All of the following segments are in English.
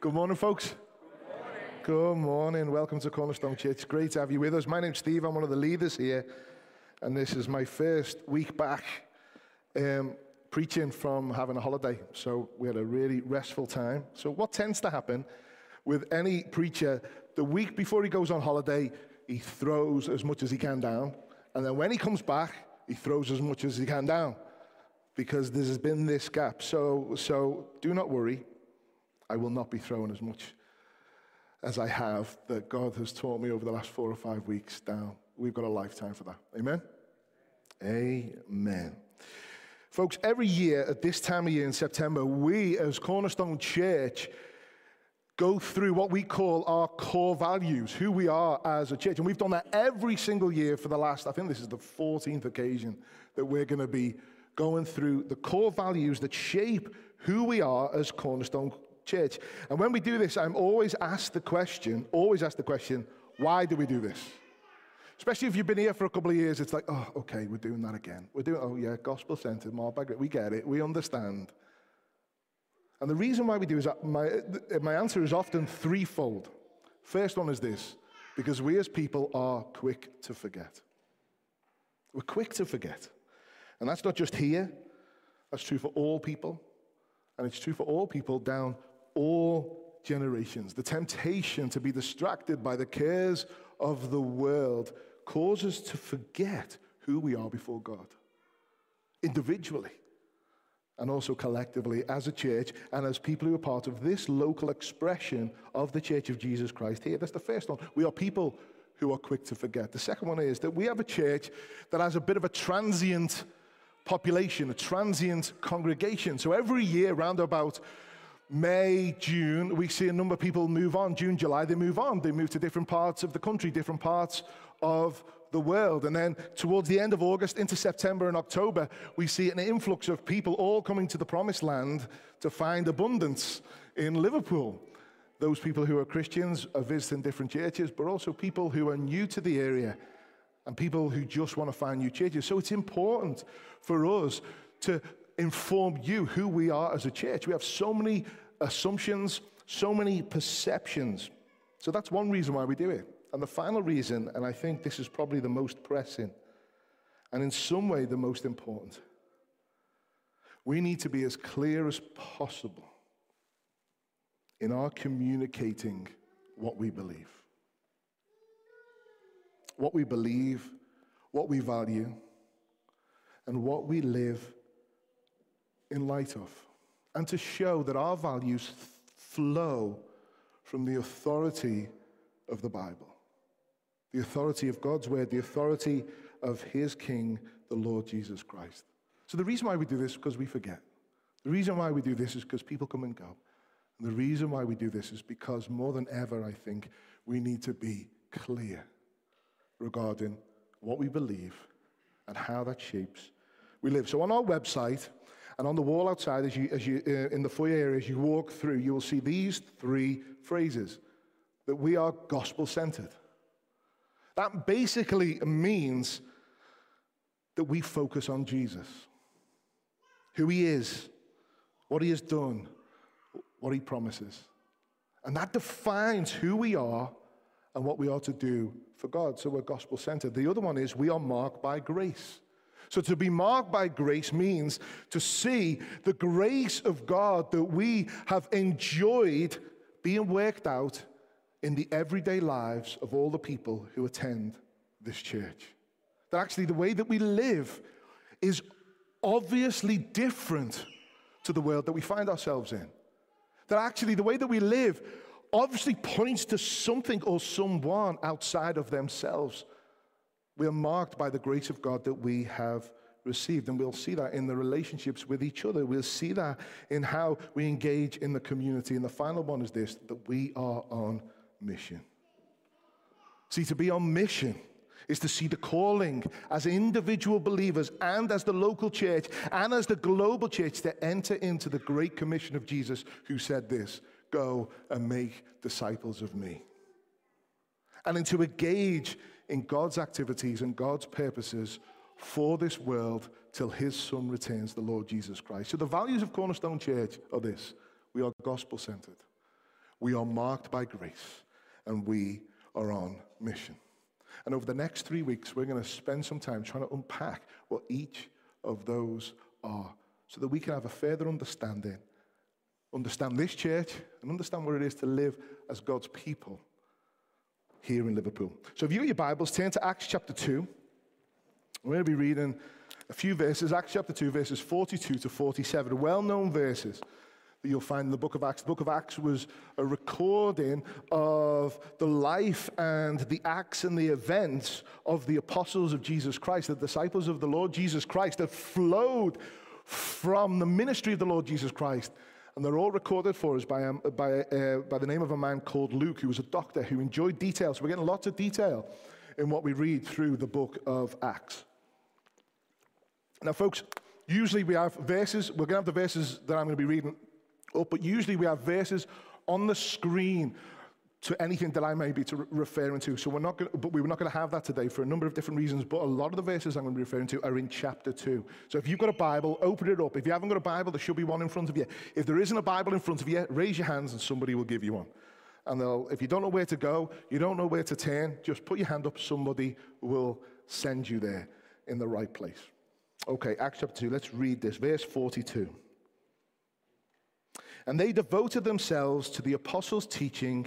Good morning, folks. Good morning. Welcome to Cornerstone Church. Great to have you with us. My name's Steve. I'm one of the leaders here, and this is my first week back um, preaching from having a holiday. So we had a really restful time. So what tends to happen with any preacher, the week before he goes on holiday, he throws as much as he can down, and then when he comes back, he throws as much as he can down, because there has been this gap. So so do not worry. I will not be throwing as much as I have that God has taught me over the last four or five weeks down. We've got a lifetime for that. Amen? Amen. Folks, every year at this time of year in September, we as Cornerstone Church go through what we call our core values, who we are as a church. And we've done that every single year for the last, I think this is the 14th occasion that we're going to be going through the core values that shape who we are as Cornerstone church. And when we do this, I'm always asked the question, always asked the question, why do we do this? Especially if you've been here for a couple of years, it's like, oh, okay, we're doing that again. We're doing, oh yeah, gospel centered, by We get it. We understand. And the reason why we do is that my, my answer is often threefold. First one is this because we as people are quick to forget. We're quick to forget. And that's not just here, that's true for all people. And it's true for all people down all generations. The temptation to be distracted by the cares of the world causes us to forget who we are before God, individually and also collectively as a church and as people who are part of this local expression of the Church of Jesus Christ here. That's the first one. We are people who are quick to forget. The second one is that we have a church that has a bit of a transient population, a transient congregation. So every year, around about May, June, we see a number of people move on. June, July, they move on. They move to different parts of the country, different parts of the world. And then towards the end of August into September and October, we see an influx of people all coming to the promised land to find abundance in Liverpool. Those people who are Christians are visiting different churches, but also people who are new to the area and people who just want to find new churches. So it's important for us to inform you who we are as a church. We have so many assumptions, so many perceptions. So that's one reason why we do it. And the final reason, and I think this is probably the most pressing, and in some way the most important, we need to be as clear as possible in our communicating what we believe. What we believe, what we value, and what we live in light of, and to show that our values flow from the authority of the Bible, the authority of God's word, the authority of his King, the Lord Jesus Christ. So, the reason why we do this is because we forget. The reason why we do this is because people come and go. And the reason why we do this is because more than ever, I think, we need to be clear regarding what we believe and how that shapes we live. So, on our website, and on the wall outside, as you, as you, uh, in the foyer area, as you walk through, you will see these three phrases that we are gospel centered. That basically means that we focus on Jesus, who he is, what he has done, what he promises. And that defines who we are and what we are to do for God. So we're gospel centered. The other one is we are marked by grace. So to be marked by grace means to see the grace of God that we have enjoyed being worked out in the everyday lives of all the people who attend this church. That actually the way that we live is obviously different to the world that we find ourselves in. That actually the way that we live obviously points to something or someone outside of themselves. We are marked by the grace of God that we have received. And we'll see that in the relationships with each other. We'll see that in how we engage in the community. And the final one is this that we are on mission. See, to be on mission is to see the calling as individual believers and as the local church and as the global church to enter into the great commission of Jesus, who said this go and make disciples of me. And then to engage in God's activities and God's purposes for this world till his son returns, the Lord Jesus Christ. So the values of Cornerstone Church are this we are gospel centered, We are marked by grace and we are on mission. And over the next three weeks, we're going to spend some time trying to unpack what each of those are so that we can have a further understanding, understand this church, and understand what it is to live as God's people here in Liverpool. So if you your Bibles, turn to Acts chapter 2. We're going to be reading a few verses, Acts chapter 2, verses 42 to 47, well known verses that you'll find in the book of Acts. The book of Acts was a recording of the life and the acts and the events of the apostles of Jesus Christ, the disciples of the Lord Jesus Christ that flowed from the ministry of the Lord Jesus Christ. And they're all recorded for us by, um, by, uh, by the name of a man called Luke, who was a doctor who enjoyed details. So we're getting lots of detail in what we read through the book of Acts. Now, folks, usually we have verses, we're going to have the verses that I'm going to be reading up, but usually we have verses on the screen to anything that I may be to referring to. So we're not going but we're not going to have that today for a number of different reasons. But a lot of the verses I'm going to be referring to are in chapter two. So if you've got a Bible, open it up. If you haven't got a Bible, there should be one in front of you. If there isn't a Bible in front of you, raise your hands and somebody will give you one. And if you don't know where to go, you don't know where to turn, just put your hand up. Somebody will send you there in the right place. Okay, Acts chapter 2, let's read this. Verse 42. And they devoted themselves to the apostles' teaching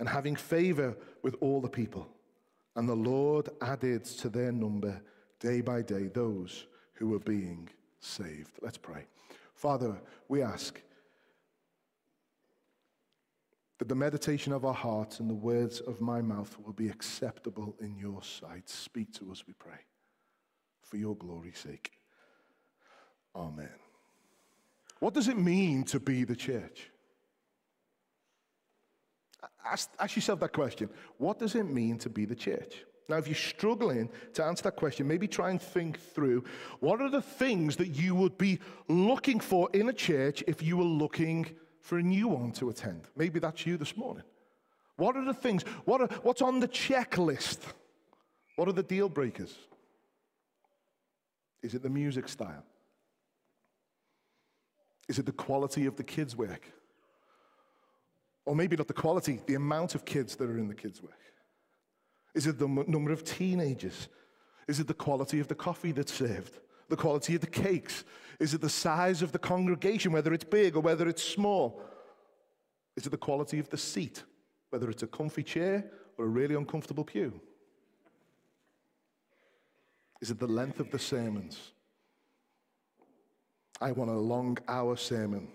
and having favor with all the people. And the Lord added to their number day by day those who were being saved. Let's pray. Father, we ask that the meditation of our hearts and the words of my mouth will be acceptable in your sight. Speak to us, we pray for your glory's sake. Amen. What does it mean to be the church? Ask, ask, yourself that question. What does it mean to be the church? Now, if you're struggling to answer that question, maybe try and think through what are the things that you would be looking for in a church if you were looking for a new one to attend? Maybe that's you this morning. What are the things? What are, what's on the checklist? What are the deal breakers? Is it the music style? Is it the quality of the kids' work? Or maybe not the quality, the amount of kids that are in the kids' work? Is it the number of teenagers? Is it the quality of the coffee that's served? The quality of the cakes? Is it the size of the congregation, whether it's big or whether it's small? Is it the quality of the seat, whether it's a comfy chair or a really uncomfortable pew? Is it the length of the sermons? I want a long hour sermon.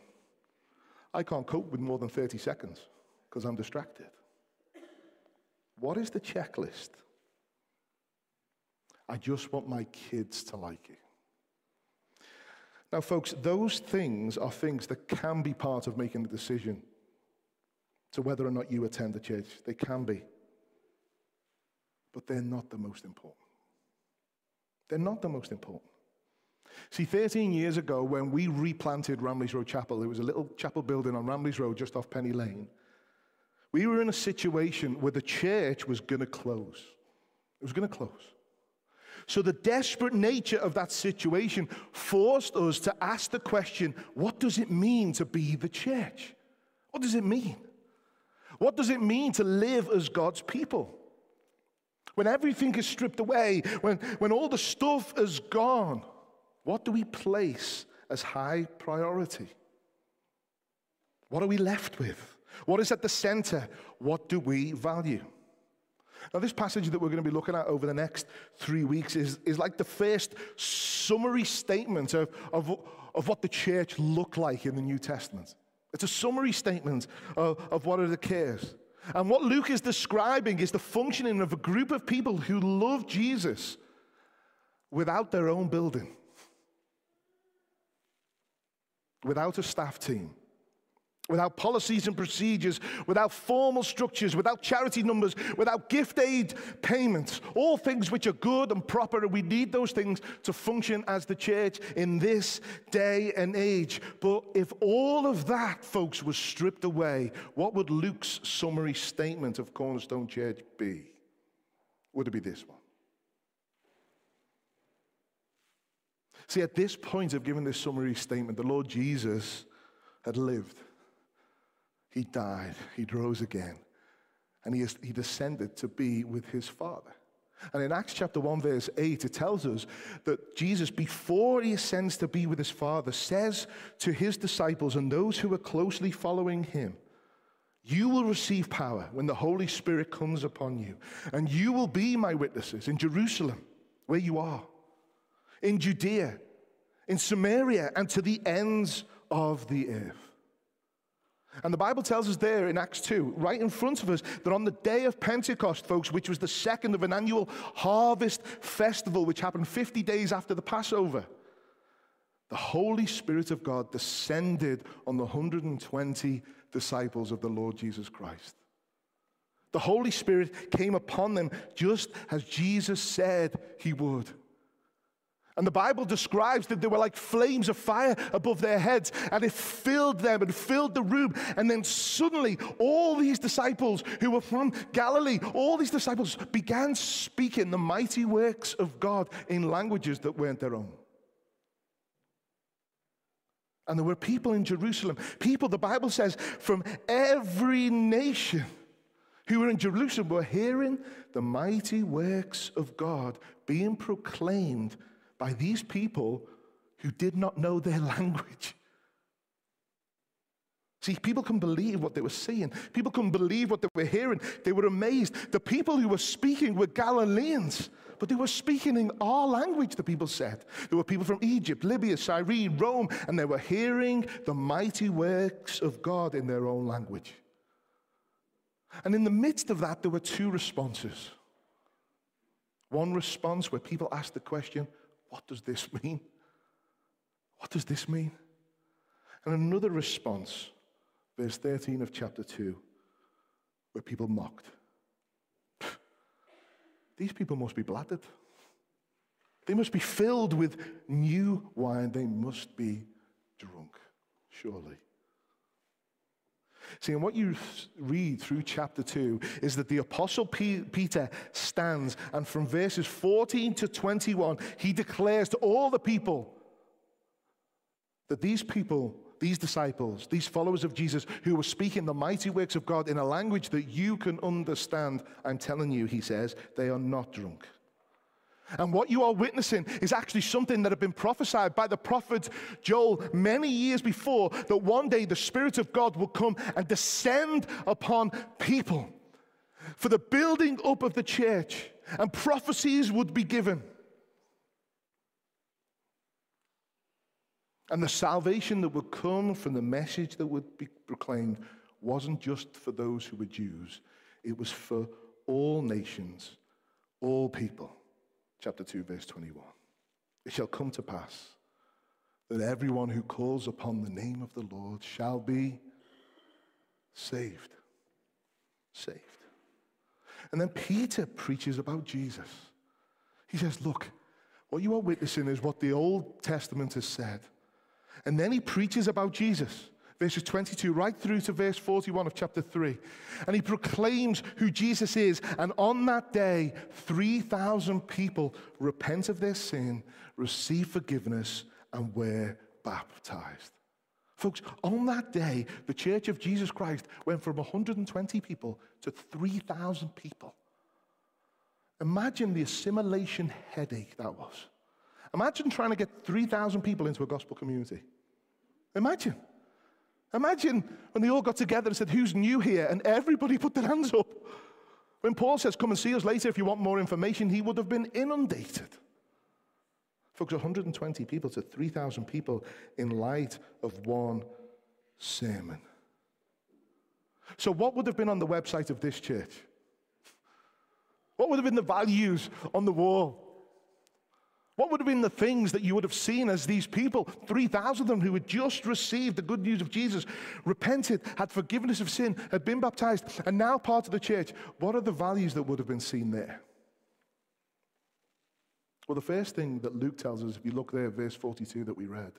I can't cope with more than 30 seconds because I'm distracted. What is the checklist? I just want my kids to like it. Now, folks, those things are things that can be part of making a decision to whether or not you attend the church. They can be. But they're not the most important. They're not the most important. See, 13 years ago, when we replanted Ramilies Road Chapel, there was a little chapel building on Ramilies Road just off Penny Lane. We were in a situation where the church was going to close. It was going to close. So, the desperate nature of that situation forced us to ask the question what does it mean to be the church? What does it mean? What does it mean to live as God's people? when everything is stripped away, when, when all the stuff is gone, what do we place as high priority? What are we left with? What is at the center? What do we value? Now, this passage that we're going to be looking at over the next three weeks is, is like the first summary statement of, of, of what the church looked like in the New Testament. It's a summary statement of, of what it occurs. And what Luke is describing is the functioning of a group of people who love Jesus without their own building, without a staff team, without policies and procedures, without formal structures, without charity numbers, without gift aid payments, all things which are good and proper, and we need those things to function as the church in this day and age. But if all of that, folks, was stripped away, what would Luke's summary statement of Cornerstone Church be? Would it be this one? See, at this point of giving this summary statement, the Lord Jesus had lived. He died, he rose again, and he, he descended to be with his Father. And in Acts chapter 1, verse 8, it tells us that Jesus, before he ascends to be with his Father, says to his disciples and those who are closely following him, You will receive power when the Holy Spirit comes upon you, and you will be my witnesses in Jerusalem, where you are, in Judea, in Samaria, and to the ends of the earth. And the Bible tells us there in Acts 2, right in front of us, that on the day of Pentecost, folks, which was the second of an annual harvest festival, which happened 50 days after the Passover, the Holy Spirit of God descended on the 120 disciples of the Lord Jesus Christ. The Holy Spirit came upon them just as Jesus said he would. And the Bible describes that they were like flames of fire above their heads, and it filled them and filled the room. And then suddenly, all these disciples who were from Galilee, all these disciples began speaking the mighty works of God in languages that weren't their own. And there were people in Jerusalem, people, the Bible says, from every nation who were in Jerusalem were hearing the mighty works of God being proclaimed by these people who did not know their language. See, people can believe what they were seeing. People can believe what they were hearing. They were amazed. The people who were speaking were Galileans, but they were speaking in our language, the people said. There were people from Egypt, Libya, Cyrene, Rome, and they were hearing the mighty works of God in their own language. And in the midst of that, there were two responses. One response where people asked the question, what does this mean? What does this mean? And another response, verse 13 of chapter 2, where people mocked. These people must be bladdered. They must be filled with new wine. They must be drunk, surely. See, and what you read through chapter 2 is that the Apostle Peter stands, and from verses 14 to 21, he declares to all the people that these people, these disciples, these followers of Jesus who were speaking the mighty works of God in a language that you can understand, I'm telling you, he says, they are not drunk. And what you are witnessing is actually something that had been prophesied by the prophet Joel many years before that one day the Spirit of God will come and descend upon people for the building up of the church, and prophecies would be given. And the salvation that would come from the message that would be proclaimed wasn't just for those who were Jews, it was for all nations, all people chapter 2, verse 21. It shall come to pass that everyone who calls upon the name of the Lord shall be saved. Saved. And then Peter preaches about Jesus. He says, Look, what you are witnessing is what the Old Testament has said. And then he preaches about Jesus verses 22 right through to verse 41 of chapter 3. And he proclaims who Jesus is. And on that day, 3,000 people repent of their sin, receive forgiveness, and were baptized. Folks, on that day, the Church of Jesus Christ went from 120 people to 3,000 people. Imagine the assimilation headache that was. Imagine trying to get 3,000 people into a gospel community. Imagine. Imagine when they all got together and said, Who's new here? And everybody put their hands up. When Paul says, Come and see us later if you want more information, he would have been inundated. Folks, 120 people to 3,000 people in light of one sermon. So, what would have been on the website of this church? What would have been the values on the wall? What would have been the things that you would have seen as these people, 3,000 of them who had just received the good news of Jesus, repented, had forgiveness of sin, had been baptized, and now part of the church? What are the values that would have been seen there? Well, the first thing that Luke tells us, if you look there, verse 42 that we read,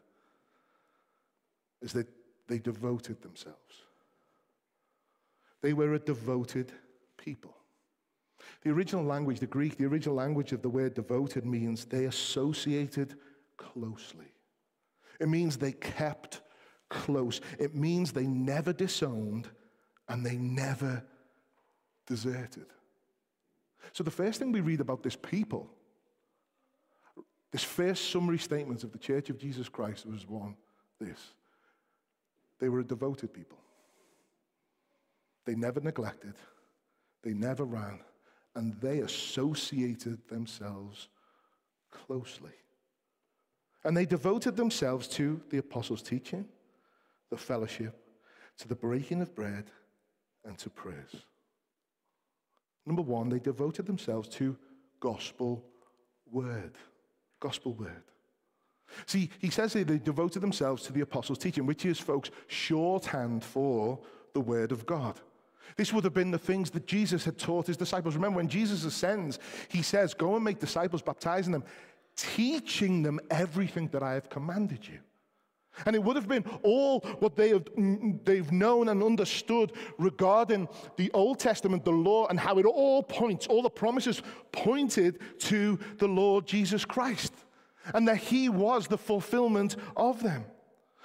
is that they devoted themselves. They were a devoted people. The original language, the Greek, the original language of the word devoted means they associated closely. It means they kept close. It means they never disowned and they never deserted. So, the first thing we read about this people, this first summary statement of the Church of Jesus Christ was one this they were a devoted people. They never neglected, they never ran, and they associated themselves closely. And they devoted themselves to the apostles' teaching, the fellowship, to the breaking of bread, and to prayers. Number one, they devoted themselves to gospel word. Gospel word. See, he says here they devoted themselves to the apostles' teaching, which is, folks, shorthand for the word of God. This would have been the things that Jesus had taught his disciples. Remember, when Jesus ascends, he says, Go and make disciples, baptizing them, teaching them everything that I have commanded you. And it would have been all what they have, mm, mm, they've known and understood regarding the Old Testament, the law, and how it all points, all the promises pointed to the Lord Jesus Christ, and that He was the fulfillment of them.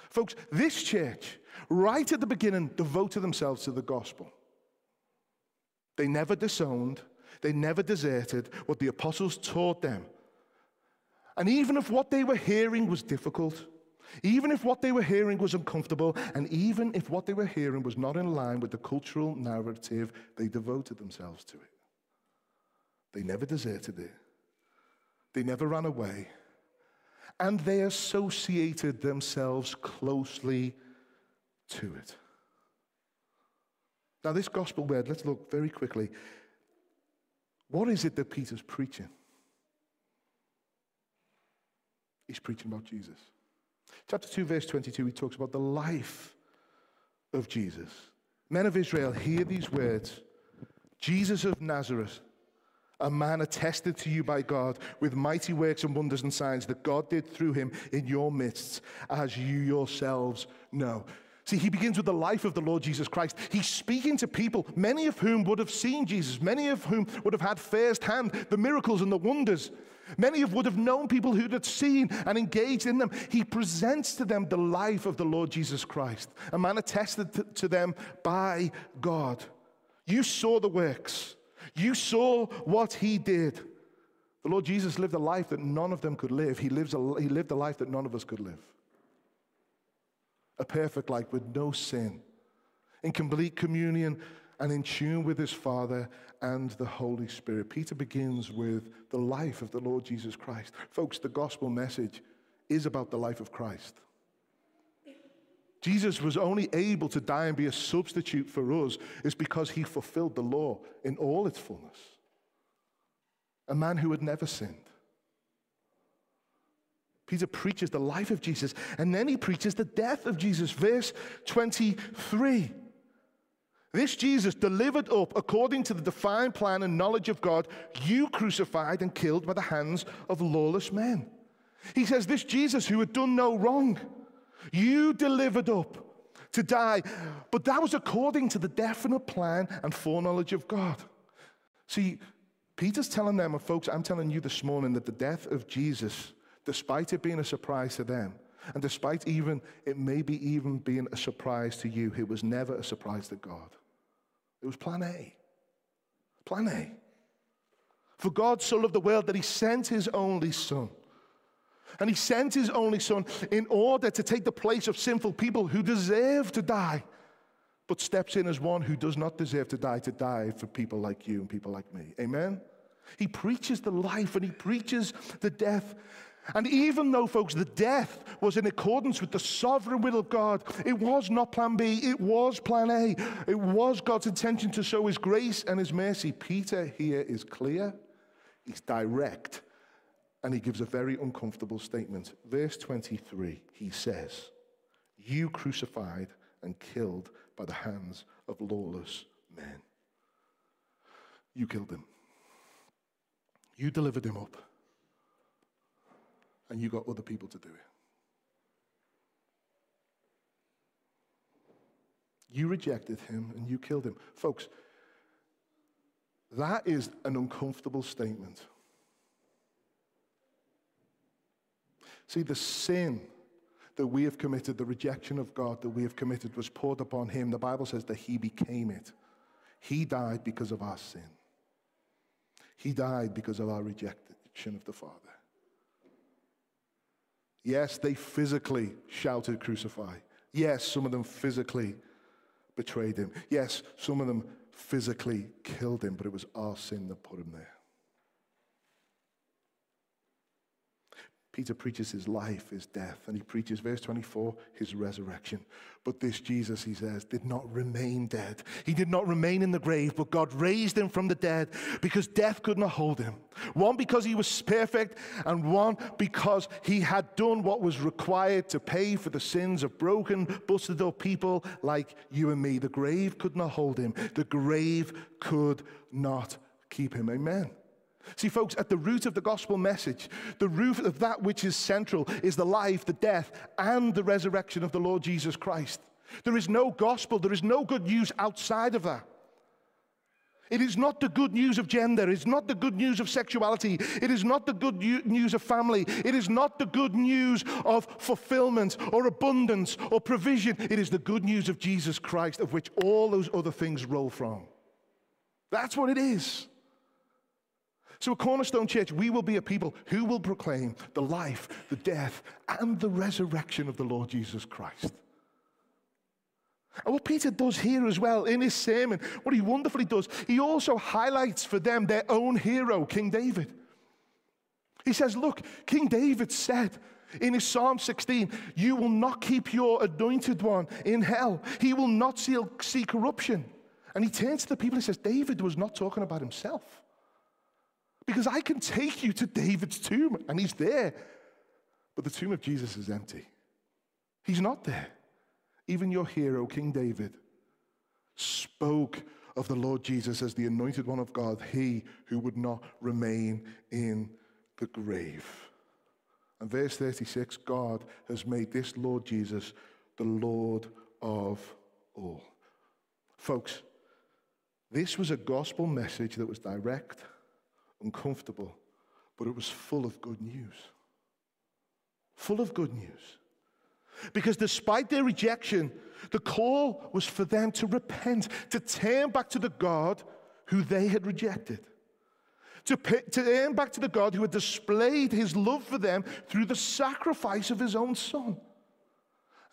Folks, this church, right at the beginning, devoted themselves to the gospel. They never disowned, they never deserted what the apostles taught them. And even if what they were hearing was difficult, even if what they were hearing was uncomfortable, and even if what they were hearing was not in line with the cultural narrative, they devoted themselves to it. They never deserted it, they never ran away, and they associated themselves closely to it. Now, this gospel word, let's look very quickly. What is it that Peter's preaching? He's preaching about Jesus. Chapter 2, verse 22, he talks about the life of Jesus. Men of Israel, hear these words Jesus of Nazareth, a man attested to you by God with mighty works and wonders and signs that God did through him in your midst, as you yourselves know. See, he begins with the life of the Lord Jesus Christ. He's speaking to people, many of whom would have seen Jesus, many of whom would have had firsthand the miracles and the wonders. Many of would have known people who had seen and engaged in them. He presents to them the life of the Lord Jesus Christ, a man attested to, to them by God. You saw the works. You saw what he did. The Lord Jesus lived a life that none of them could live. He, lives a, he lived a life that none of us could live a perfect life with no sin, in complete communion and in tune with his Father and the Holy Spirit. Peter begins with the life of the Lord Jesus Christ. Folks, the gospel message is about the life of Christ. Jesus was only able to die and be a substitute for us is because he fulfilled the law in all its fullness. A man who had never sinned. Peter preaches the life of Jesus, and then he preaches the death of Jesus. Verse 23. This Jesus delivered up according to the defined plan and knowledge of God, you crucified and killed by the hands of lawless men. He says, This Jesus who had done no wrong, you delivered up to die. But that was according to the definite plan and foreknowledge of God. See, Peter's telling them, and folks, I'm telling you this morning that the death of Jesus despite it being a surprise to them, and despite even it maybe even being a surprise to you, it was never a surprise to God. It was plan A. Plan A. For God so loved the world that he sent his only son. And he sent his only son in order to take the place of sinful people who deserve to die, but steps in as one who does not deserve to die, to die for people like you and people like me. Amen? He preaches the life and he preaches the death and even though, folks, the death was in accordance with the sovereign will of God, it was not plan B, it was plan A. It was God's intention to show his grace and his mercy. Peter here is clear, he's direct, and he gives a very uncomfortable statement. Verse 23, he says, You crucified and killed by the hands of lawless men. You killed him. You delivered him up. And you got other people to do it. You rejected him and you killed him. Folks, that is an uncomfortable statement. See, the sin that we have committed, the rejection of God that we have committed, was poured upon him. The Bible says that he became it. He died because of our sin. He died because of our rejection of the Father. Yes, they physically shouted, Crucify. Yes, some of them physically betrayed him. Yes, some of them physically killed him, but it was our sin that put him there. Peter preaches his life, his death, and he preaches, verse 24, his resurrection. But this Jesus, he says, did not remain dead. He did not remain in the grave, but God raised him from the dead because death could not hold him. One, because he was perfect, and one, because he had done what was required to pay for the sins of broken, busted up people like you and me. The grave could not hold him, the grave could not keep him. Amen. See, folks, at the root of the gospel message, the root of that which is central is the life, the death, and the resurrection of the Lord Jesus Christ. There is no gospel, there is no good news outside of that. It is not the good news of gender. It is not the good news of sexuality. It is not the good news of family. It is not the good news of fulfillment or abundance or provision. It is the good news of Jesus Christ, of which all those other things roll from. That's what it is. So, at Cornerstone Church, we will be a people who will proclaim the life, the death, and the resurrection of the Lord Jesus Christ. And what Peter does here as well in his sermon, what he wonderfully does, he also highlights for them their own hero, King David. He says, Look, King David said, in his Psalm 16, you will not keep your anointed one in hell. He will not see, see corruption. And he turns to the people and says, David was not talking about himself. Because I can take you to David's tomb and he's there. But the tomb of Jesus is empty. He's not there. Even your hero, King David, spoke of the Lord Jesus as the anointed one of God, he who would not remain in the grave. And verse 36 God has made this Lord Jesus the Lord of all. Folks, this was a gospel message that was direct uncomfortable, but it was full of good news. Full of good news. Because despite their rejection, the call was for them to repent, to turn back to the God who they had rejected, to, turn back to the God who had displayed his love for them through the sacrifice of his own son.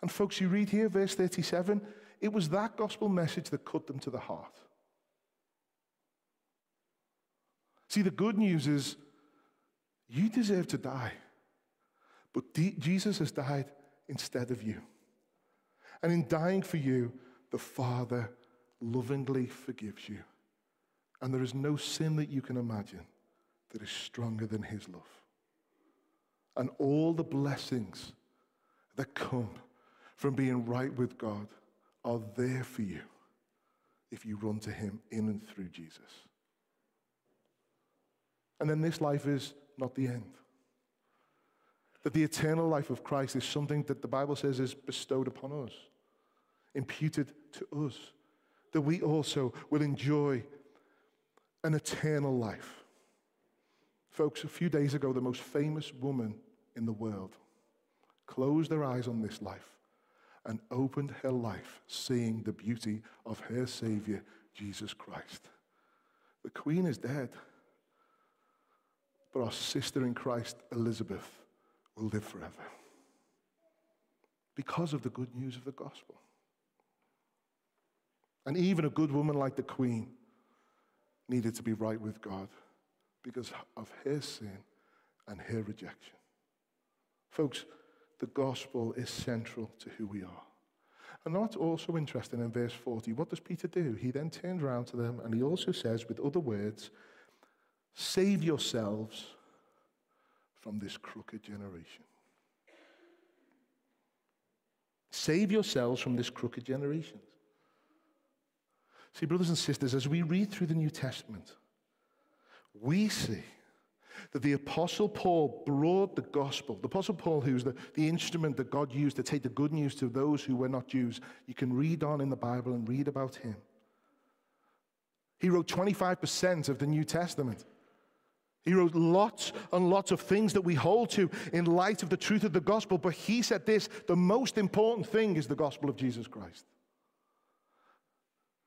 And, folks, you read here, verse 37, it was that gospel message that cut them to the heart. See, the good news is you deserve to die, but D- Jesus has died instead of you. And in dying for you, the Father lovingly forgives you. And there is no sin that you can imagine that is stronger than His love. And all the blessings that come from being right with God are there for you if you run to Him in and through Jesus. And then this life is not the end. That the eternal life of Christ is something that the Bible says is bestowed upon us, imputed to us, that we also will enjoy an eternal life. Folks, a few days ago, the most famous woman in the world closed her eyes on this life and opened her life, seeing the beauty of her Savior, Jesus Christ. The Queen is dead. But our sister in Christ, Elizabeth, will live forever because of the good news of the gospel. And even a good woman like the Queen needed to be right with God because of her sin and her rejection. Folks, the gospel is central to who we are. And that's also interesting in verse 40. What does Peter do? He then turns around to them and he also says, with other words, Save yourselves from this crooked generation. Save yourselves from this crooked generation. See, brothers and sisters, as we read through the New Testament, we see that the Apostle Paul brought the gospel. The Apostle Paul, who's the, the instrument that God used to take the good news to those who were not Jews, you can read on in the Bible and read about him. He wrote 25% of the New Testament. He wrote lots and lots of things that we hold to in light of the truth of the gospel. But he said this the most important thing is the gospel of Jesus Christ.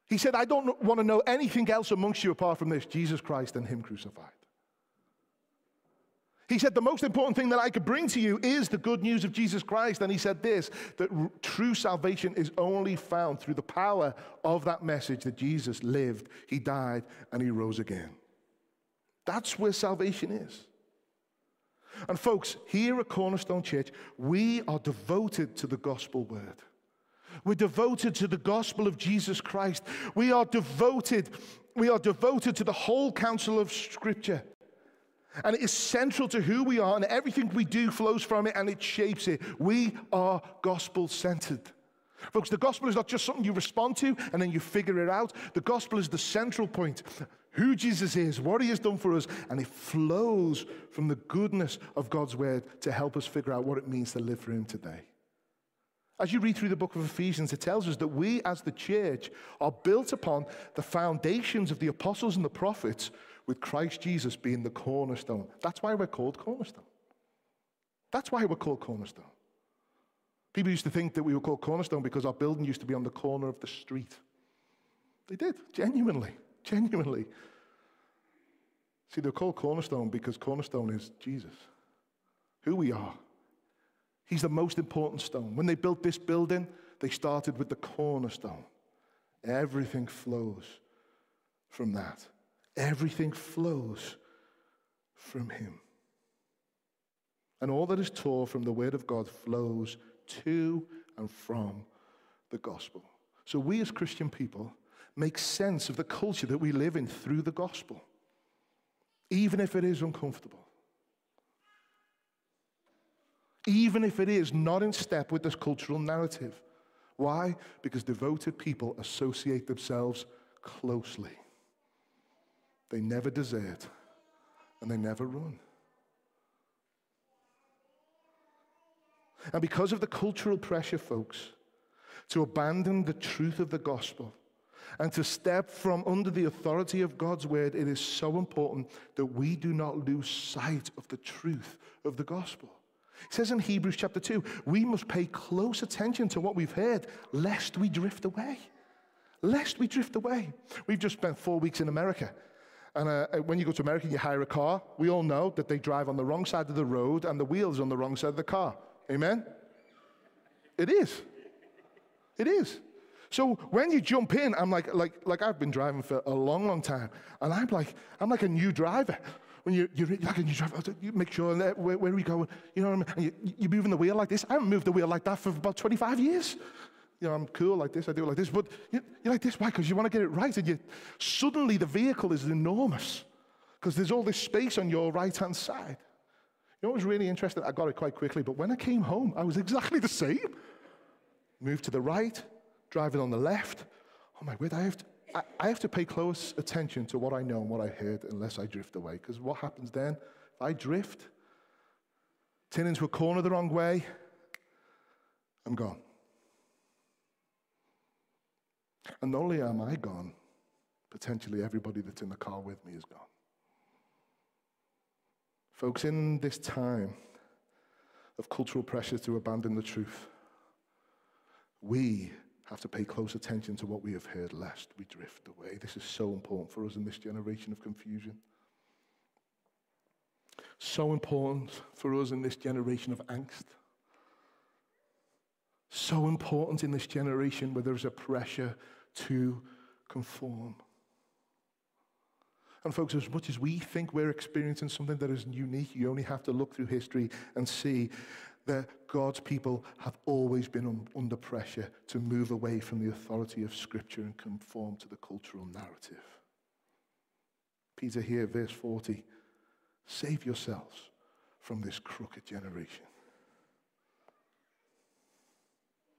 He said, I don't want to know anything else amongst you apart from this Jesus Christ and Him crucified. He said, The most important thing that I could bring to you is the good news of Jesus Christ. And he said this that r- true salvation is only found through the power of that message that Jesus lived, He died, and He rose again. That's where salvation is. And folks, here at Cornerstone Church, we are devoted to the gospel word. We're devoted to the gospel of Jesus Christ. We are devoted, we are devoted to the whole counsel of Scripture. And it is central to who we are, and everything we do flows from it and it shapes it. We are gospel centered. Folks, the gospel is not just something you respond to and then you figure it out. The gospel is the central point who Jesus is, what he has done for us, and it flows from the goodness of God's word to help us figure out what it means to live for him today. As you read through the book of Ephesians, it tells us that we as the church are built upon the foundations of the apostles and the prophets, with Christ Jesus being the cornerstone. That's why we're called cornerstone. That's why we're called cornerstone. People used to think that we were called cornerstone because our building used to be on the corner of the street. They did, genuinely, genuinely. See, they're called cornerstone because cornerstone is Jesus, who we are. He's the most important stone. When they built this building, they started with the cornerstone. Everything flows from that. Everything flows from Him. And all that is taught from the Word of God flows to and from the gospel. So we as Christian people make sense of the culture that we live in through the gospel, even if it is uncomfortable. Even if it is not in step with this cultural narrative. Why? Because devoted people associate themselves closely. They never desert and they never run. And because of the cultural pressure, folks, to abandon the truth of the gospel and to step from under the authority of God's word, it is so important that we do not lose sight of the truth of the gospel. It says in Hebrews chapter 2, we must pay close attention to what we've heard, lest we drift away. Lest we drift away. We've just spent four weeks in America. And uh, when you go to America and you hire a car, we all know that they drive on the wrong side of the road and the wheels on the wrong side of the car. Amen? It is. It is. So when you jump in, I'm like, like, like I've been driving for a long, long time, and I'm like, I'm like a new driver. When you, you're like a new driver, oh, you make sure that where, where are we going? You know what I mean? You, you're moving the wheel like this. I haven't moved the wheel like that for about 25 years. You know, I'm cool like this, I do it like this, but you're like this. Why? Because you want to get it right, and you suddenly the vehicle is enormous because there's all this space on your right hand side. You know what was really interesting? I got it quite quickly, but when I came home, I was exactly the same. Moved to the right, driving on the left. Oh my word, I have to, I, I have to pay close attention to what I know and what I heard unless I drift away. Because what happens then? If I drift, turn into a corner the wrong way, I'm gone. And not only am I gone, potentially everybody that's in the car with me is gone. Folks, in this time of cultural pressure to abandon the truth, we have to pay close attention to what we have heard, lest we drift away. This is so important for us in this generation of confusion. So important for us in this generation of angst. So important in this generation where there's a pressure to conform. And, folks, as much as we think we're experiencing something that is unique, you only have to look through history and see that God's people have always been un- under pressure to move away from the authority of Scripture and conform to the cultural narrative. Peter here, verse 40 save yourselves from this crooked generation.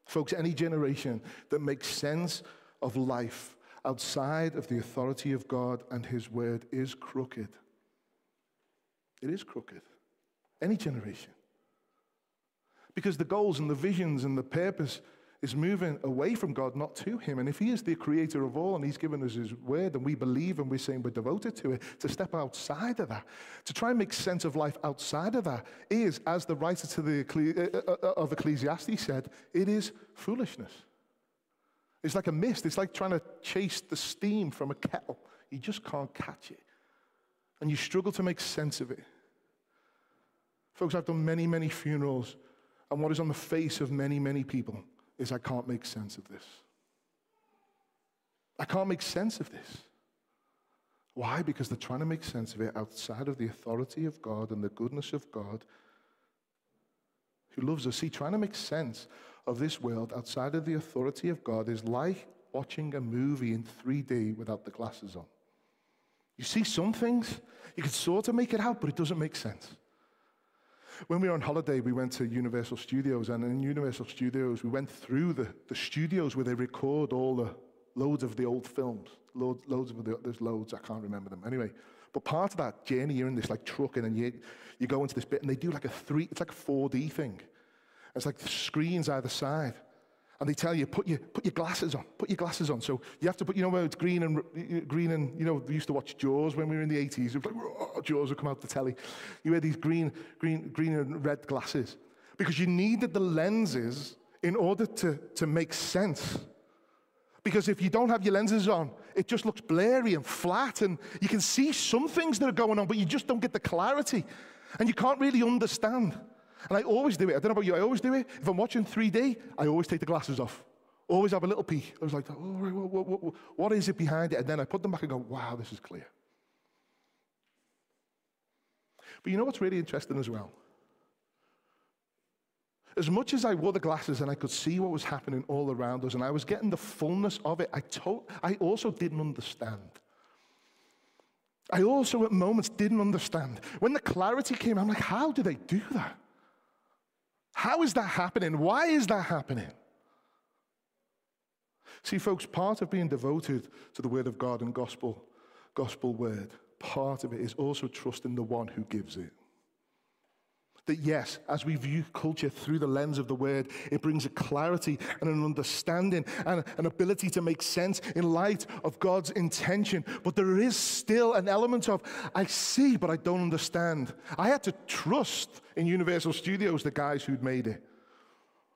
Folks, any generation that makes sense of life outside of the authority of God and His Word is crooked. It is crooked. Any generation. Because the goals and the visions and the purpose is moving away from God, not to Him. And if He is the creator of all and He's given us His word and we believe and we're saying we're devoted to it, to step outside of that, to try and make sense of life outside of that is, as the writer to the, uh, uh, uh, of Ecclesiastes said, it is foolishness. It's like a mist. It's like trying to chase the steam from a kettle. You just can't catch it. And you struggle to make sense of it. Folks, I've done many, many funerals, and what is on the face of many, many people is I can't make sense of this. I can't make sense of this. Why? Because they're trying to make sense of it outside of the authority of God and the goodness of God who loves us. See, trying to make sense of this world outside of the authority of God is like watching a movie in 3D without the glasses on. You see some things, you can sort of make it out, but it doesn't make sense. When we were on holiday, we went to Universal Studios, and in Universal Studios, we went through the, the studios where they record all the loads of the old films. Loads, loads of the, there's loads, I can't remember them. Anyway, but part of that journey, you're in this like truck, and you, you go into this bit, and they do like a three, it's like a 4D thing. It's like the screens either side. And they tell you, put your, put your glasses on, put your glasses on. So you have to put, you know, where it's green and, green and, you know, we used to watch Jaws when we were in the 80s. It was like, oh, Jaws would come out the telly. You wear these green, green, green and red glasses because you needed the lenses in order to, to make sense. Because if you don't have your lenses on, it just looks blurry and flat, and you can see some things that are going on, but you just don't get the clarity, and you can't really understand. And I always do it. I don't know about you, I always do it. If I'm watching 3D, I always take the glasses off. Always have a little peek. I was like, oh, what, what, what, what is it behind it? And then I put them back and go, wow, this is clear. But you know what's really interesting as well? As much as I wore the glasses and I could see what was happening all around us and I was getting the fullness of it, I, I also didn't understand. I also at moments didn't understand. When the clarity came, I'm like, how do they do that? How is that happening? Why is that happening? See, folks, part of being devoted to the Word of God and gospel, gospel word, part of it is also trusting the one who gives it. That yes, as we view culture through the lens of the word, it brings a clarity and an understanding and an ability to make sense in light of God's intention. But there is still an element of, I see, but I don't understand. I had to trust in Universal Studios the guys who'd made it.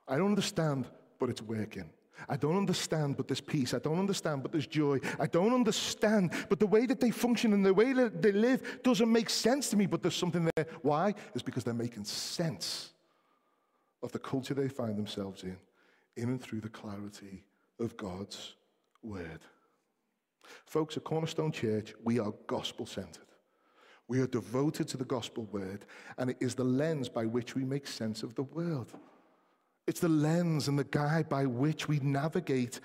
I don't understand, but it's working. I don't understand, but there's peace. I don't understand, but there's joy. I don't understand, but the way that they function and the way that they live doesn't make sense to me, but there's something there. Why? It's because they're making sense of the culture they find themselves in, in and through the clarity of God's word. Folks, at Cornerstone Church, we are gospel centered. We are devoted to the gospel word, and it is the lens by which we make sense of the world. It's the lens and the guide by which we navigate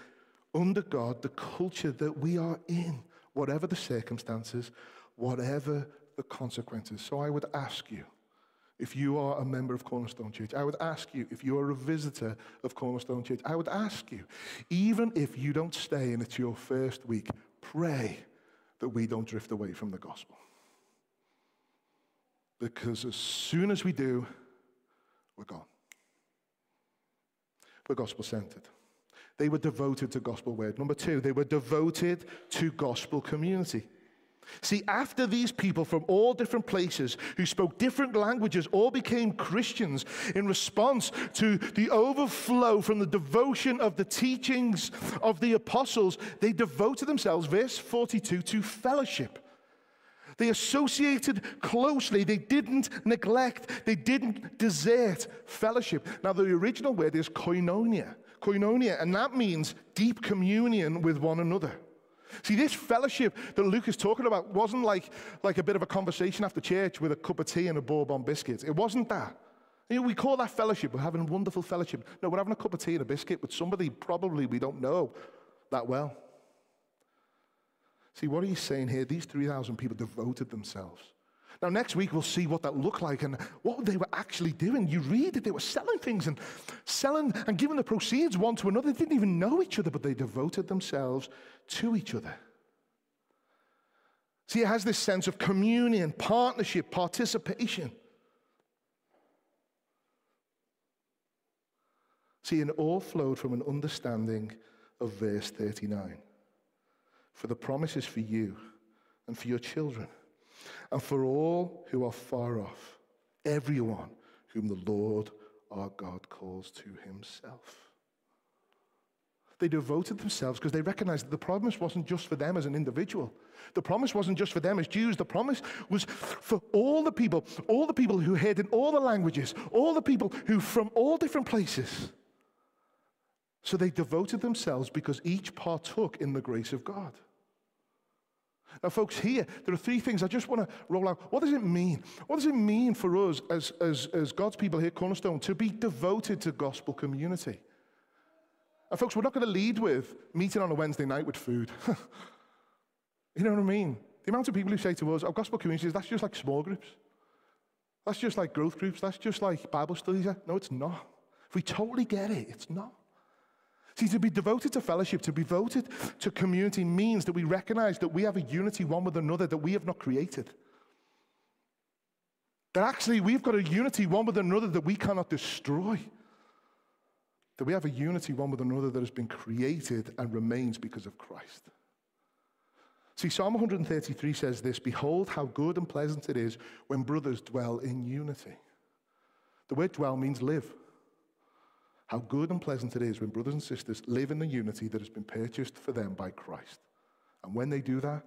under God the culture that we are in, whatever the circumstances, whatever the consequences. So I would ask you, if you are a member of Cornerstone Church, I would ask you, if you are a visitor of Cornerstone Church, I would ask you, even if you don't stay and it's your first week, pray that we don't drift away from the gospel. Because as soon as we do, we're gone were gospel centered. They were devoted to gospel word. Number two, they were devoted to gospel community. See, after these people from all different places who spoke different languages all became Christians in response to the overflow from the devotion of the teachings of the apostles, they devoted themselves, verse 42, to fellowship. They associated closely. They didn't neglect. They didn't desert fellowship. Now, the original word is koinonia. Koinonia, and that means deep communion with one another. See, this fellowship that Luke is talking about wasn't like, like a bit of a conversation after church with a cup of tea and a bourbon biscuit. It wasn't that. You know, we call that fellowship. We're having wonderful fellowship. No, we're having a cup of tea and a biscuit with somebody probably we don't know that well. See, what are you saying here? These 3,000 people devoted themselves Now, next week, we'll see what that looked like and what they were actually doing. You read that they were selling things and selling and giving the proceeds one to another. They didn't even know each other, but they devoted themselves to each other. See, it has this sense of communion, partnership, participation. See, it all flowed from an understanding of verse 39. For the promise is for you and for your children and for all who are far off, everyone whom the Lord our God calls to himself. They devoted themselves because they recognized that the promise wasn't just for them as an individual. The promise wasn't just for them as Jews. The promise was for all the people, all the people who heard in all the languages, all the people who from all different places. So they devoted themselves because each partook in the grace of God. Now, folks, here, there are three things I just want to roll out. What does it mean? What does it mean for us as, as, as God's people here at Cornerstone to be devoted to gospel community? And, folks, we're not going to lead with meeting on a Wednesday night with food. you know what I mean? The amount of people who say to us, oh, gospel communities, that's just like small groups. That's just like growth groups. That's just like Bible studies. No, it's not. If we totally get it, it's not. See, to be devoted to fellowship, to be devoted to community means that we recognize that we have a unity one with another that we have not created. That actually we've got a unity one with another that we cannot destroy. That we have a unity one with another that has been created and remains because of Christ. See, Psalm 133 says this Behold, how good and pleasant it is when brothers dwell in unity. The word dwell means live. How good and pleasant it is when brothers and sisters live in the unity that has been purchased for them by Christ. And when they do that,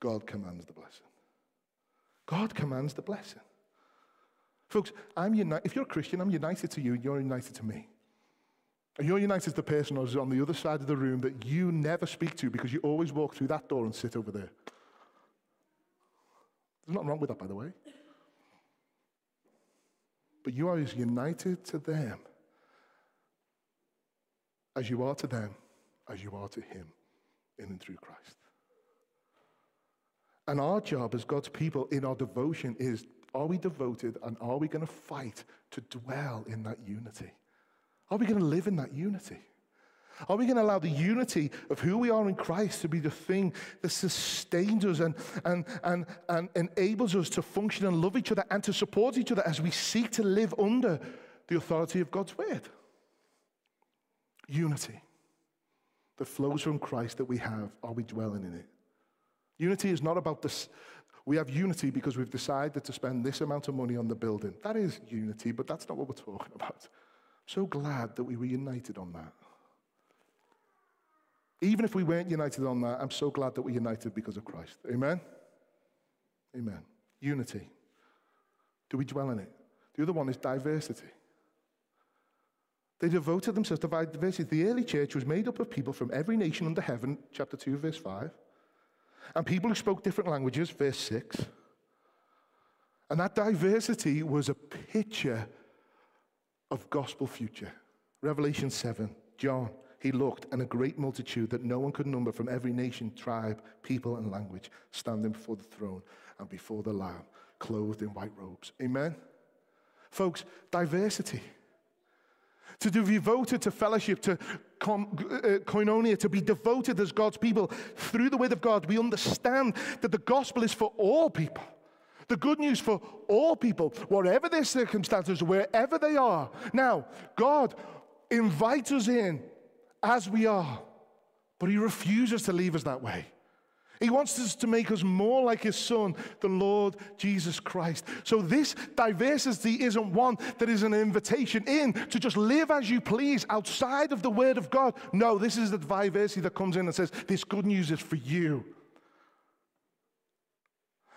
God commands the blessing. God commands the blessing. Folks, I'm united. If you're a Christian, I'm united to you, and you're united to me. And you're united to the person who's on the other side of the room that you never speak to because you always walk through that door and sit over there. There's nothing wrong with that, by the way. But you are as united to them as you are to them, as you are to Him in and through Christ. And our job as God's people in our devotion is are we devoted and are we going to fight to dwell in that unity? Are we going to live in that unity? Are we going to allow the unity of who we are in Christ to be the thing that sustains us and, and, and, and enables us to function and love each other and to support each other as we seek to live under the authority of God's word? Unity that flows from Christ that we have, are we dwelling in it? Unity is not about this. We have unity because we've decided to spend this amount of money on the building. That is unity, but that's not what we're talking about. So glad that we were united on that. Even if we weren't united on that, I'm so glad that we're united because of Christ. Amen? Amen. Unity. Do we dwell in it? The other one is diversity. They devoted themselves to diversity. The early church was made up of people from every nation under heaven, chapter 2, verse 5, and people who spoke different languages, verse 6. And that diversity was a picture of gospel future. Revelation 7, John, he looked, and a great multitude that no one could number from every nation, tribe, people, and language standing before the throne and before the Lamb, clothed in white robes. Amen? Folks, diversity to be devoted to fellowship, to uh, koinonia, to be devoted as God's people through the word of God, we understand that the gospel is for all people. The good news for all people, whatever their circumstances, wherever they are. Now, God invites us in as we are, but He refuses to leave us that way. He wants us to make us more like his son, the Lord Jesus Christ. So this diversity isn't one that is an invitation in to just live as you please outside of the word of God. No, this is the diversity that comes in and says, this good news is for you.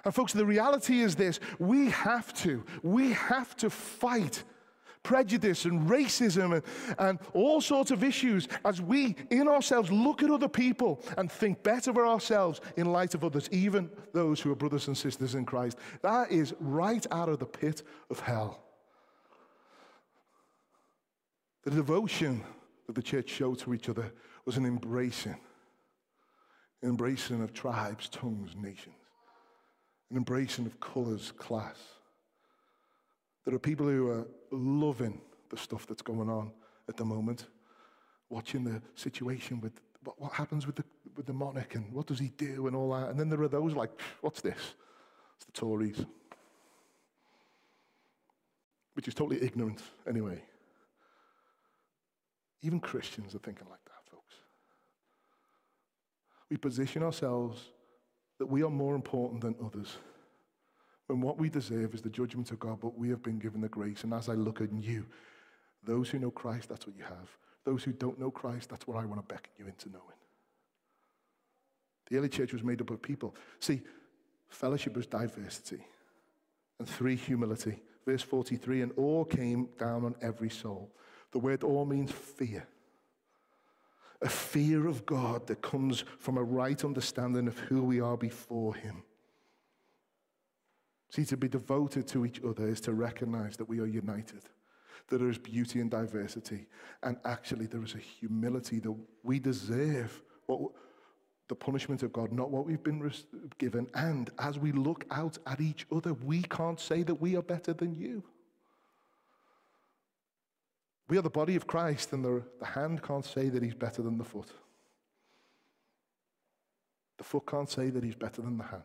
And folks, the reality is this we have to, we have to fight prejudice and racism and, and all sorts of issues as we, in ourselves, look at other people and think better of ourselves in light of others, even those who are brothers and sisters in Christ. That is right out of the pit of hell. The devotion that the church showed to each other was an embracing, an embracing of tribes, tongues, nations. an embracing of colours, class. There are people who are loving the stuff that's going on at the moment, watching the situation with what, what happens with the, with the monarch and what does he do and all that. And then there are those like, what's this? It's the Tories. Which is totally ignorant anyway. Even Christians are thinking like that, folks. We position ourselves that we are more important than others. When what we deserve is the judgment of God, but we have been given the grace. And as I look at you, those who know Christ, that's what you have. Those who don't know Christ, that's what I want to beckon you into knowing. The early church was made up of people. See, fellowship was diversity. And three, humility. Verse 43 and awe came down on every soul. The word awe means fear. A fear of God that comes from a right understanding of who we are before Him. See, to be devoted to each other is to recognize that we are united, that there is beauty and diversity, and actually there is a humility that we deserve what, the punishment of God, not what we've been given. And as we look out at each other, we can't say that we are better than you. We are the body of Christ, and the, the hand can't say that he's better than the foot. The foot can't say that he's better than the hand.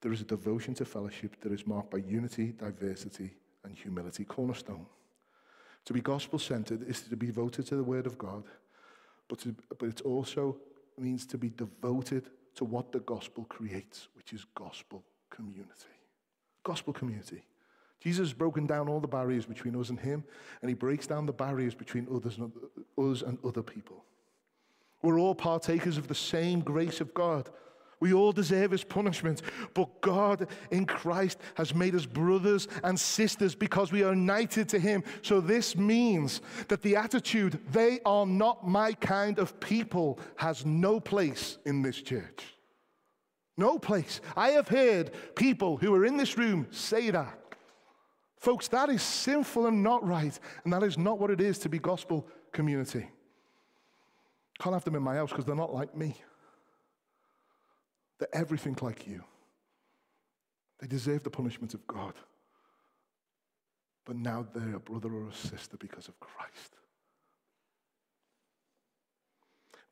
There is a devotion to fellowship that is marked by unity, diversity, and humility. Cornerstone. To be gospel centered is to be devoted to the Word of God, but, to, but it also means to be devoted to what the gospel creates, which is gospel community. Gospel community. Jesus has broken down all the barriers between us and him, and he breaks down the barriers between others and, us and other people. We're all partakers of the same grace of God. We all deserve his punishment, but God in Christ has made us brothers and sisters because we are united to him. So this means that the attitude, they are not my kind of people, has no place in this church. No place. I have heard people who are in this room say that. Folks, that is sinful and not right, and that is not what it is to be gospel community. Can't have them in my house because they're not like me. They're everything like you. They deserve the punishment of God. But now they're a brother or a sister because of Christ.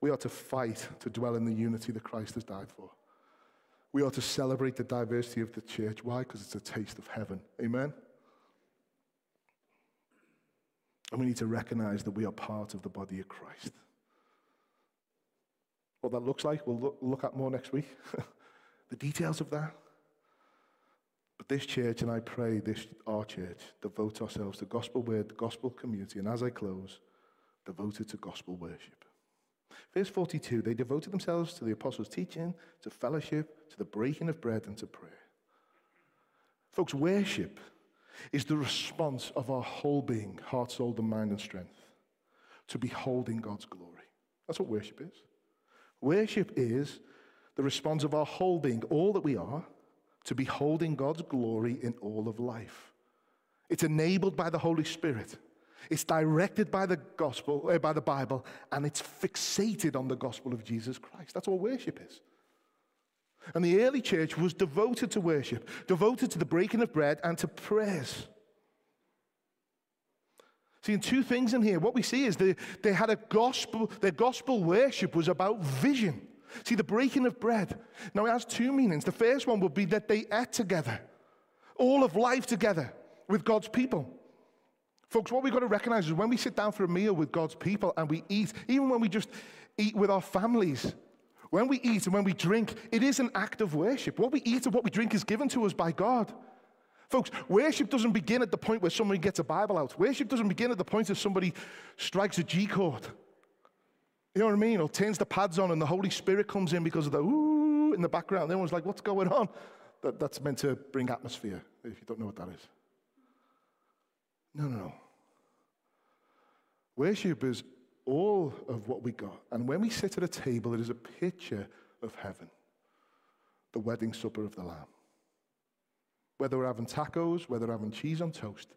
We are to fight to dwell in the unity that Christ has died for. We are to celebrate the diversity of the church. Why? Because it's a taste of heaven. Amen? And we need to recognize that we are part of the body of Christ. What that looks like, we'll look, look at more next week. the details of that. But this church, and I pray this, our church, devote ourselves to gospel word, gospel community, and as I close, devoted to gospel worship. Verse 42 they devoted themselves to the apostles' teaching, to fellowship, to the breaking of bread, and to prayer. Folks, worship is the response of our whole being, heart, soul, and mind, and strength, to beholding God's glory. That's what worship is. Worship is the response of our whole being, all that we are, to beholding God's glory in all of life. It's enabled by the Holy Spirit. It's directed by the gospel, uh, by the Bible, and it's fixated on the gospel of Jesus Christ. That's all worship is. And the early church was devoted to worship, devoted to the breaking of bread and to prayers. See, in two things in here, what we see is they, they had a gospel, their gospel worship was about vision. See, the breaking of bread. Now, it has two meanings. The first one would be that they ate together, all of life together with God's people. Folks, what we've got to recognize is when we sit down for a meal with God's people and we eat, even when we just eat with our families, when we eat and when we drink, it is an act of worship. What we eat and what we drink is given to us by God. Folks, worship doesn't begin at the point where somebody gets a Bible out. Worship doesn't begin at the point that somebody strikes a G chord. You know what I mean? Or turns the pads on and the Holy Spirit comes in because of the ooh in the background. Everyone's like, what's going on? That, that's meant to bring atmosphere, if you don't know what that is. No, no, no. Worship is all of what we got. And when we sit at a table, it is a picture of heaven, the wedding supper of the Lamb. Whether we're having tacos, whether we're having cheese on toast,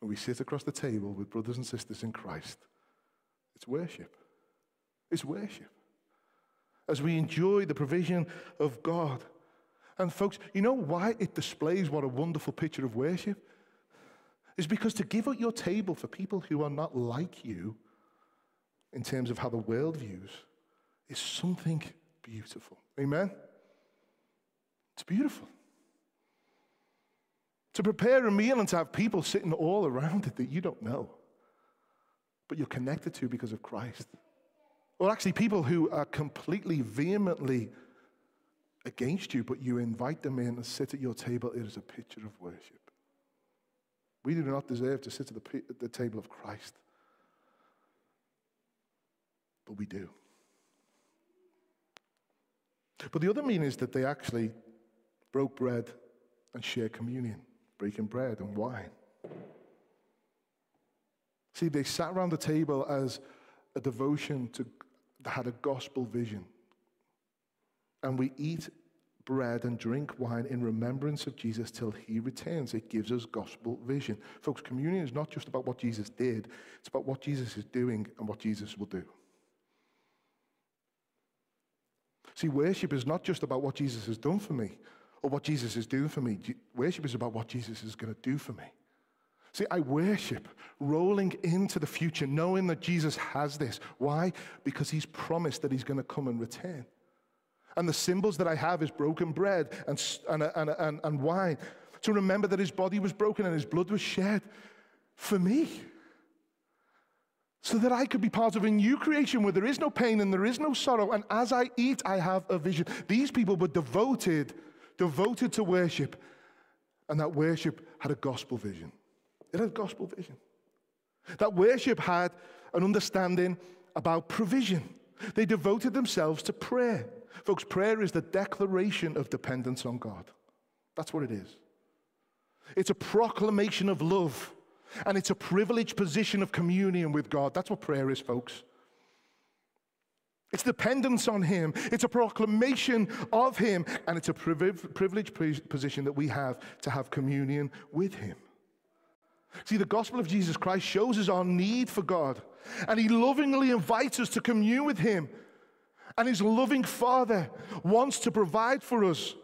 and we sit across the table with brothers and sisters in Christ, it's worship. It's worship. As we enjoy the provision of God. And folks, you know why it displays what a wonderful picture of worship? Is because to give up your table for people who are not like you in terms of how the world views is something beautiful. Amen? It's beautiful. To prepare a meal and to have people sitting all around it that you don't know, but you're connected to because of Christ. Or actually, people who are completely vehemently against you, but you invite them in and sit at your table. It is a picture of worship. We do not deserve to sit at the, at the table of Christ, but we do. But the other meaning is that they actually broke bread and shared communion, breaking bread and wine. See, they sat around the table as a devotion to, that had a gospel vision. And we eat bread and drink wine in remembrance of Jesus till he returns. It gives us gospel vision. Folks, communion is not just about what Jesus did, it's about what Jesus is doing and what Jesus will do. See, worship is not just about what Jesus has done for me or what Jesus is doing for me. Worship is about what Jesus is going to do for me. See, I worship rolling into the future, knowing that Jesus has this. Why? Because he's promised that he's going to come and return. And the symbols that I have is broken bread and, and, and, and, and wine to remember that his body was broken and his blood was shed for me. So that I could be part of a new creation where there is no pain and there is no sorrow. And as I eat, I have a vision. These people were devoted devoted to worship, and that worship had a gospel vision. It had a gospel vision. That worship had an understanding about provision. They devoted themselves to prayer. Folks, prayer is the declaration of dependence on God. That's what it is. It's a proclamation of love, and it's a privileged position of communion with God. That's what prayer is, folks. It's dependence on Him. It's a proclamation of Him. And it's a privileged position that we have to have communion with Him. See, the gospel of Jesus Christ shows us our need for God. And He lovingly invites us to commune with Him. And His loving Father wants to provide for us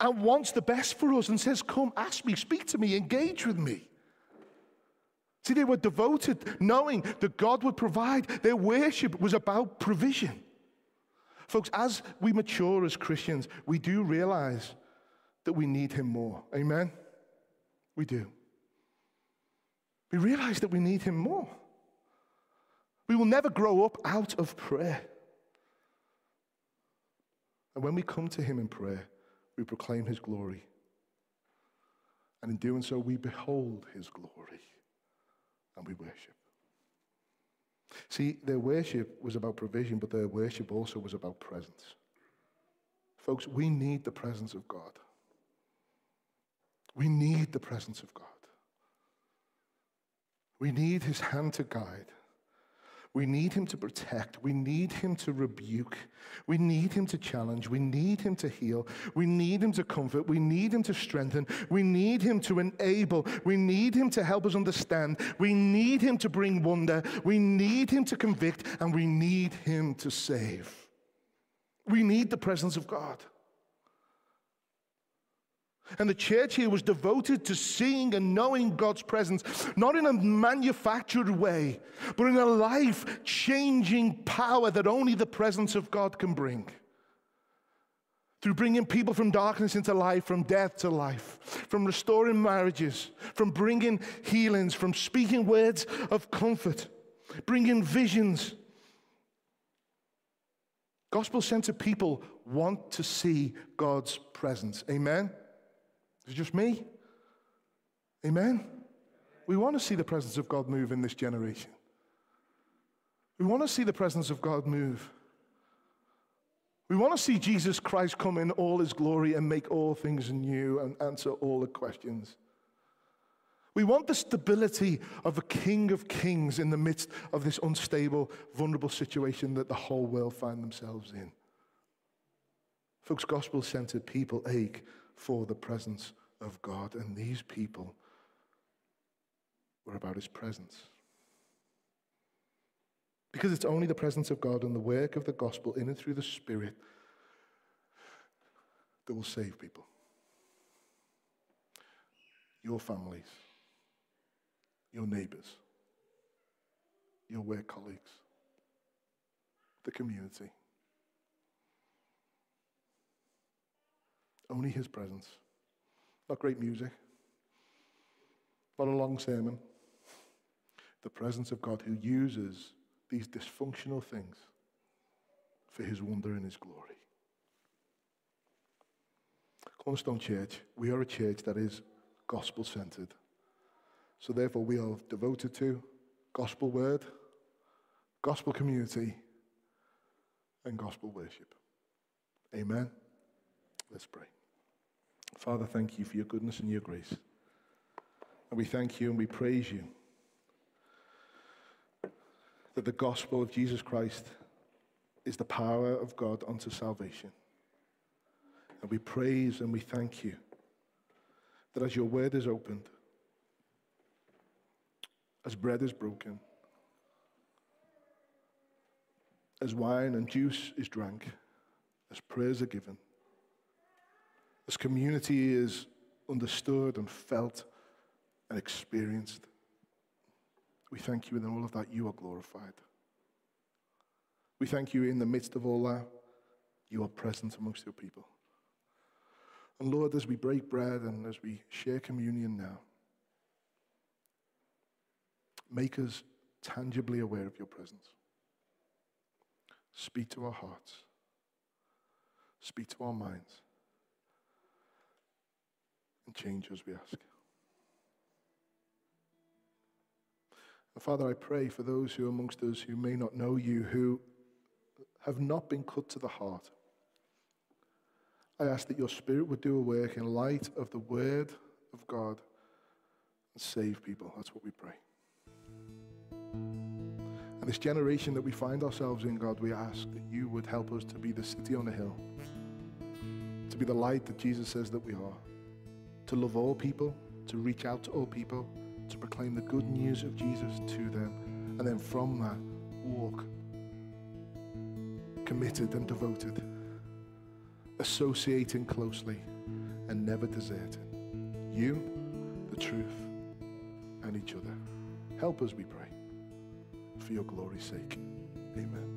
and wants the best for us and says, Come, ask me, speak to me, engage with me. See, they were devoted, knowing that God would provide. Their worship was about provision. Folks, as we mature as Christians, we do realize that we need Him more. Amen? We do. We realize that we need Him more. We will never grow up out of prayer. And when we come to Him in prayer, we proclaim His glory. And in doing so, we behold His glory and we worship. See, their worship was about provision, but their worship also was about presence. Folks, we need the presence of God. We need the presence of God. We need his hand to guide. We need him to protect. We need him to rebuke. We need him to challenge. We need him to heal. We need him to comfort. We need him to strengthen. We need him to enable. We need him to help us understand. We need him to bring wonder. We need him to convict. And we need him to save. We need the presence of God. And the church here was devoted to seeing and knowing God's presence, not in a manufactured way, but in a life changing power that only the presence of God can bring. Through bringing people from darkness into life, from death to life, from restoring marriages, from bringing healings, from speaking words of comfort, bringing visions. Gospel centered people want to see God's presence. Amen? Is it just me? Amen? We want to see the presence of God move in this generation. We want to see the presence of God move. We want to see Jesus Christ come in all his glory and make all things new and answer all the questions. We want the stability of a king of kings in the midst of this unstable, vulnerable situation that the whole world find themselves in. Folks, gospel centered people ache for the presence of God. And these people were about his presence. Because it's only the presence of God and the work of the gospel in and through the Spirit that will save people. your families, your neighbors, your work colleagues, the community. Only His presence. Not great music, not a long sermon. The presence of God who uses these dysfunctional things for His wonder and His glory. Cornerstone Church, we are a church that is gospel centered. So, therefore, we are devoted to gospel word, gospel community, and gospel worship. Amen. Let's pray. Father, thank you for your goodness and your grace. And we thank you and we praise you that the gospel of Jesus Christ is the power of God unto salvation. And we praise and we thank you that as your word is opened, as bread is broken, as wine and juice is drank, as prayers are given, as community is understood and felt and experienced, we thank you in all of that you are glorified. We thank you in the midst of all that, you are present amongst your people. And Lord, as we break bread and as we share communion now, make us tangibly aware of your presence. Speak to our hearts, speak to our minds, and change us, we ask. And Father, I pray for those who amongst us who may not know you, who have not been cut to the heart. I ask that your Spirit would do a work in light of the Word of God and save people. That's what we pray. And this generation that we find ourselves in, God, we ask that you would help us to be the city on the hill, to be the light that Jesus says that we are, to love all people, to reach out to all people, to proclaim the good news of Jesus to them, and then from that, walk committed and devoted associating closely, and never deserting. You, the truth, and each other. Help us, we pray, for your glory's sake. Amen.